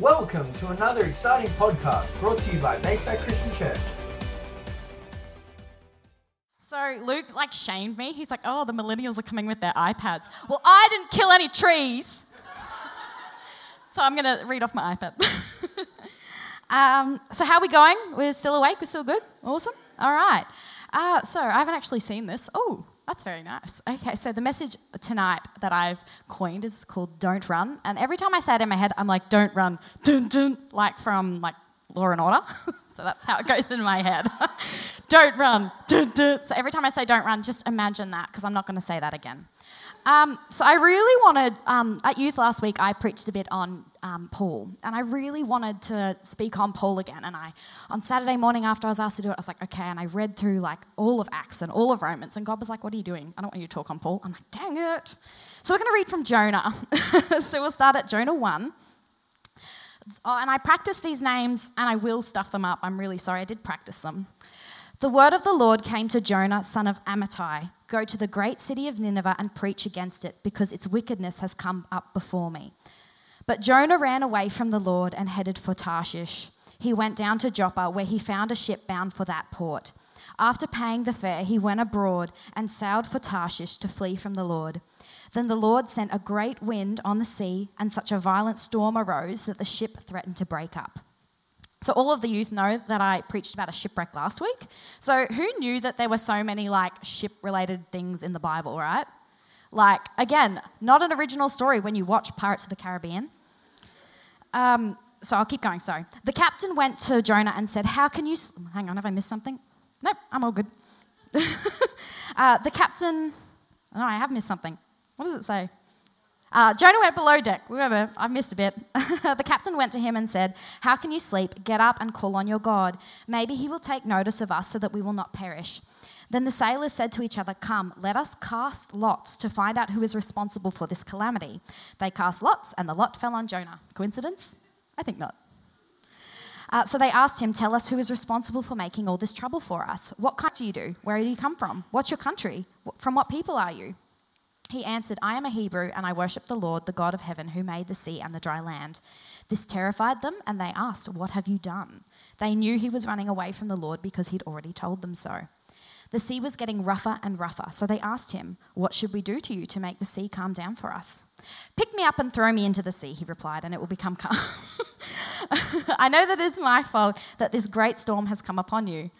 Welcome to another exciting podcast brought to you by Bayside Christian Church. So Luke like shamed me. He's like, "Oh, the millennials are coming with their iPads." Well, I didn't kill any trees, so I'm gonna read off my iPad. um, so how are we going? We're still awake. We're still good. Awesome. All right. Uh, so I haven't actually seen this. Oh, that's very nice. Okay, so the message tonight that I've coined is called "Don't Run," and every time I say it in my head, I'm like, "Don't run," dun, dun, like from like Law and Order. so that's how it goes in my head. don't run. Dun. So every time I say "Don't run," just imagine that because I'm not going to say that again. Um, so I really wanted, um, at youth last week, I preached a bit on um, Paul, and I really wanted to speak on Paul again. And I, on Saturday morning after I was asked to do it, I was like, okay. And I read through like all of Acts and all of Romans, and God was like, what are you doing? I don't want you to talk on Paul. I'm like, dang it. So we're going to read from Jonah. so we'll start at Jonah 1. Oh, and I practiced these names, and I will stuff them up. I'm really sorry, I did practice them. The word of the Lord came to Jonah, son of Amittai Go to the great city of Nineveh and preach against it, because its wickedness has come up before me. But Jonah ran away from the Lord and headed for Tarshish. He went down to Joppa, where he found a ship bound for that port. After paying the fare, he went abroad and sailed for Tarshish to flee from the Lord. Then the Lord sent a great wind on the sea, and such a violent storm arose that the ship threatened to break up. So all of the youth know that I preached about a shipwreck last week. So who knew that there were so many like ship-related things in the Bible, right? Like again, not an original story when you watch Pirates of the Caribbean. Um, so I'll keep going. Sorry. The captain went to Jonah and said, "How can you? Hang on, have I missed something? Nope, I'm all good." uh, the captain. No, I have missed something. What does it say? Uh, Jonah went below deck. Gonna, I missed a bit. the captain went to him and said, How can you sleep? Get up and call on your God. Maybe he will take notice of us so that we will not perish. Then the sailors said to each other, Come, let us cast lots to find out who is responsible for this calamity. They cast lots, and the lot fell on Jonah. Coincidence? I think not. Uh, so they asked him, Tell us who is responsible for making all this trouble for us. What kind do you do? Where do you come from? What's your country? From what people are you? He answered, I am a Hebrew, and I worship the Lord, the God of heaven, who made the sea and the dry land. This terrified them, and they asked, What have you done? They knew he was running away from the Lord because he'd already told them so. The sea was getting rougher and rougher, so they asked him, What should we do to you to make the sea calm down for us? Pick me up and throw me into the sea, he replied, and it will become calm. I know that it is my fault that this great storm has come upon you.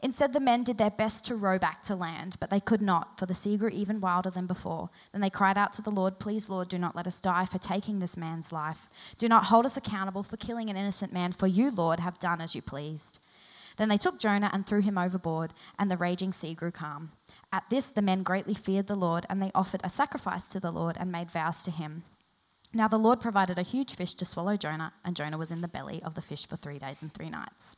Instead, the men did their best to row back to land, but they could not, for the sea grew even wilder than before. Then they cried out to the Lord, Please, Lord, do not let us die for taking this man's life. Do not hold us accountable for killing an innocent man, for you, Lord, have done as you pleased. Then they took Jonah and threw him overboard, and the raging sea grew calm. At this, the men greatly feared the Lord, and they offered a sacrifice to the Lord and made vows to him. Now the Lord provided a huge fish to swallow Jonah, and Jonah was in the belly of the fish for three days and three nights.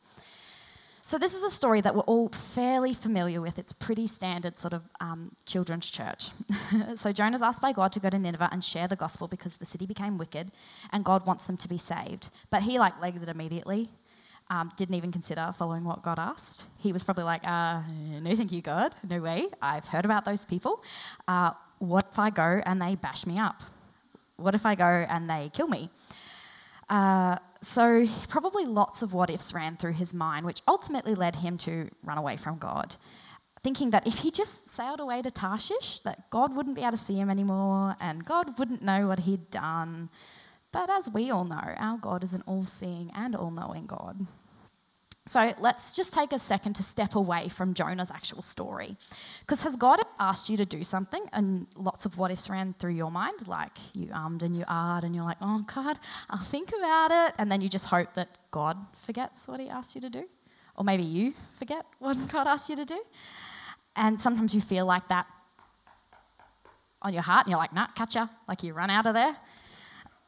So, this is a story that we're all fairly familiar with. It's pretty standard sort of um, children's church. so, Jonah's asked by God to go to Nineveh and share the gospel because the city became wicked and God wants them to be saved. But he, like, legged it immediately, um, didn't even consider following what God asked. He was probably like, uh, no, thank you, God. No way. I've heard about those people. Uh, what if I go and they bash me up? What if I go and they kill me? Uh, so, probably lots of what ifs ran through his mind, which ultimately led him to run away from God, thinking that if he just sailed away to Tarshish, that God wouldn't be able to see him anymore and God wouldn't know what he'd done. But as we all know, our God is an all seeing and all knowing God. So let's just take a second to step away from Jonah's actual story. Because has God asked you to do something and lots of what ifs ran through your mind? Like you ummed and you ahed and you're like, oh God, I'll think about it. And then you just hope that God forgets what he asked you to do. Or maybe you forget what God asked you to do. And sometimes you feel like that on your heart and you're like, nah, catch ya. Like you run out of there.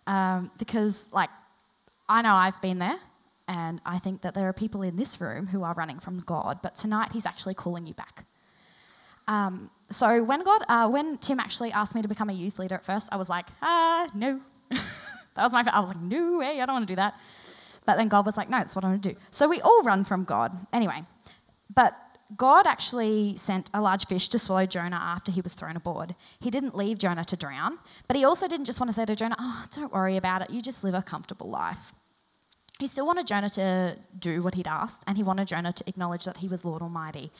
Um, because, like, I know I've been there and I think that there are people in this room who are running from God, but tonight He's actually calling you back. Um, so when God, uh, when Tim actually asked me to become a youth leader at first, I was like, ah, no. that was my. I was like, no way, I don't want to do that. But then God was like, no, that's what I'm going to do. So we all run from God anyway. But God actually sent a large fish to swallow Jonah after he was thrown aboard. He didn't leave Jonah to drown, but he also didn't just want to say to Jonah, oh, don't worry about it, you just live a comfortable life. He still wanted Jonah to do what he'd asked, and he wanted Jonah to acknowledge that he was Lord Almighty.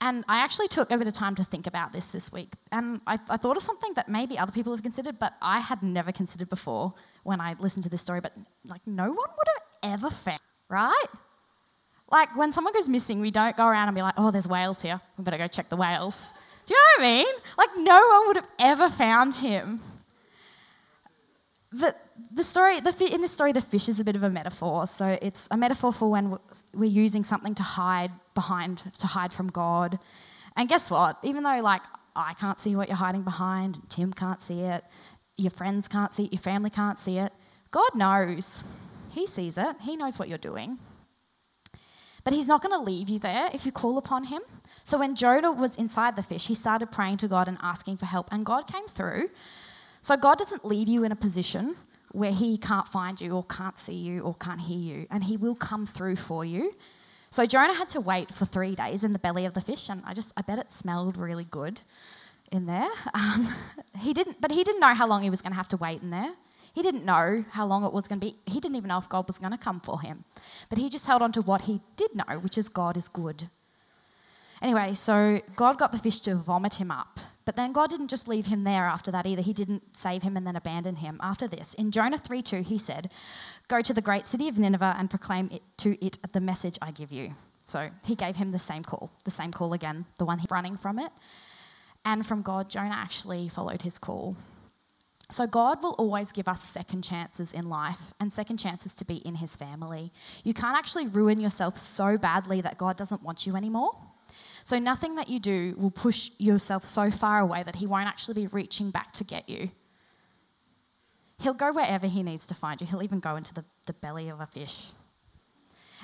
And I actually took a bit of time to think about this this week. And I, I, thought of something that maybe other people have considered, but I had never considered before when I listened to this story. But like, no one would have ever found, right? Like, when someone goes missing, we don't go around and be like, oh, there's whales here. We better go check the whales. Do you know what I mean? Like, no one would have ever found him. But the story, the, in this story, the fish is a bit of a metaphor. So it's a metaphor for when we're using something to hide behind, to hide from God. And guess what? Even though, like, I can't see what you're hiding behind, Tim can't see it, your friends can't see it, your family can't see it, God knows. He sees it, He knows what you're doing. But He's not going to leave you there if you call upon Him. So when Jonah was inside the fish, he started praying to God and asking for help, and God came through. So God doesn't leave you in a position where he can't find you or can't see you or can't hear you, and he will come through for you. So Jonah had to wait for three days in the belly of the fish, and I just I bet it smelled really good in there. Um, he didn't, but he didn't know how long he was going to have to wait in there. He didn't know how long it was going to be. He didn't even know if God was going to come for him. But he just held on to what he did know, which is God is good. Anyway, so God got the fish to vomit him up. But then God didn't just leave him there after that either. He didn't save him and then abandon him after this. In Jonah 3 2, he said, Go to the great city of Nineveh and proclaim it, to it the message I give you. So he gave him the same call, the same call again, the one he running from it. And from God, Jonah actually followed his call. So, God will always give us second chances in life and second chances to be in His family. You can't actually ruin yourself so badly that God doesn't want you anymore. So nothing that you do will push yourself so far away that he won't actually be reaching back to get you. He'll go wherever he needs to find you. He'll even go into the, the belly of a fish.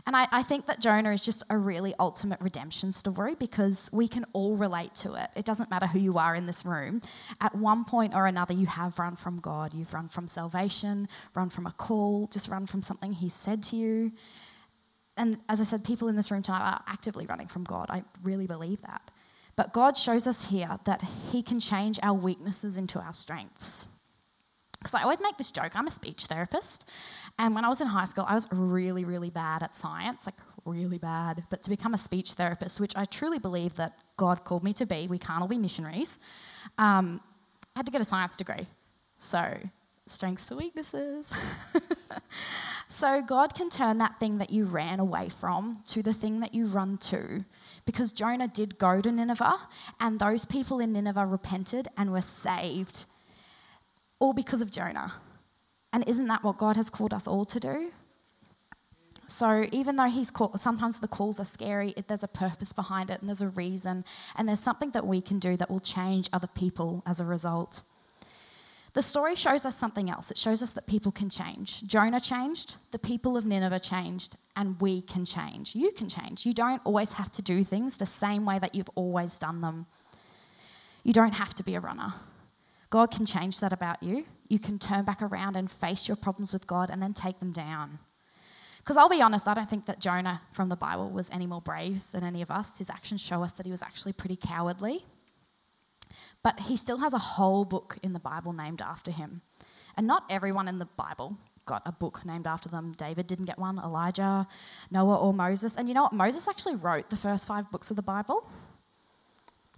And I, I, think that Jonah is just a really ultimate redemption story because we can all relate to it. It doesn't matter who you are in this room. At one point or another, you have run from God. You've run from salvation, run from a call, just run from something He said to you and as I said, people in this room tonight are actively running from God. I really believe that. But God shows us here that He can change our weaknesses into our strengths. Because I always make this joke I'm a speech therapist. And when I was in high school, I was really, really bad at science, like really bad. But to become a speech therapist, which I truly believe that God called me to be, we can't all be missionaries, um, I had to get a science degree. So, strengths to weaknesses. So God can turn that thing that you ran away from to the thing that you run to. Because Jonah did go to Nineveh, and those people in Nineveh repented and were saved, all because of Jonah. And isn't that what God has called us all to do? So even though he's called, sometimes the calls are scary, it, there's a purpose behind it and there's a reason, and there's something that we can do that will change other people as a result. The story shows us something else. It shows us that people can change. Jonah changed, the people of Nineveh changed, and we can change. You can change. You don't always have to do things the same way that you've always done them. You don't have to be a runner. God can change that about you. You can turn back around and face your problems with God and then take them down. Because I'll be honest, I don't think that Jonah from the Bible was any more brave than any of us. His actions show us that he was actually pretty cowardly. But he still has a whole book in the Bible named after him. And not everyone in the Bible got a book named after them. David didn't get one, Elijah, Noah, or Moses. And you know what? Moses actually wrote the first five books of the Bible.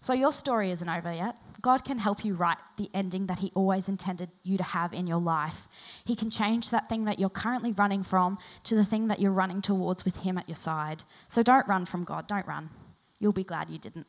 So your story isn't over yet. God can help you write the ending that He always intended you to have in your life. He can change that thing that you're currently running from to the thing that you're running towards with Him at your side. So don't run from God. Don't run. You'll be glad you didn't.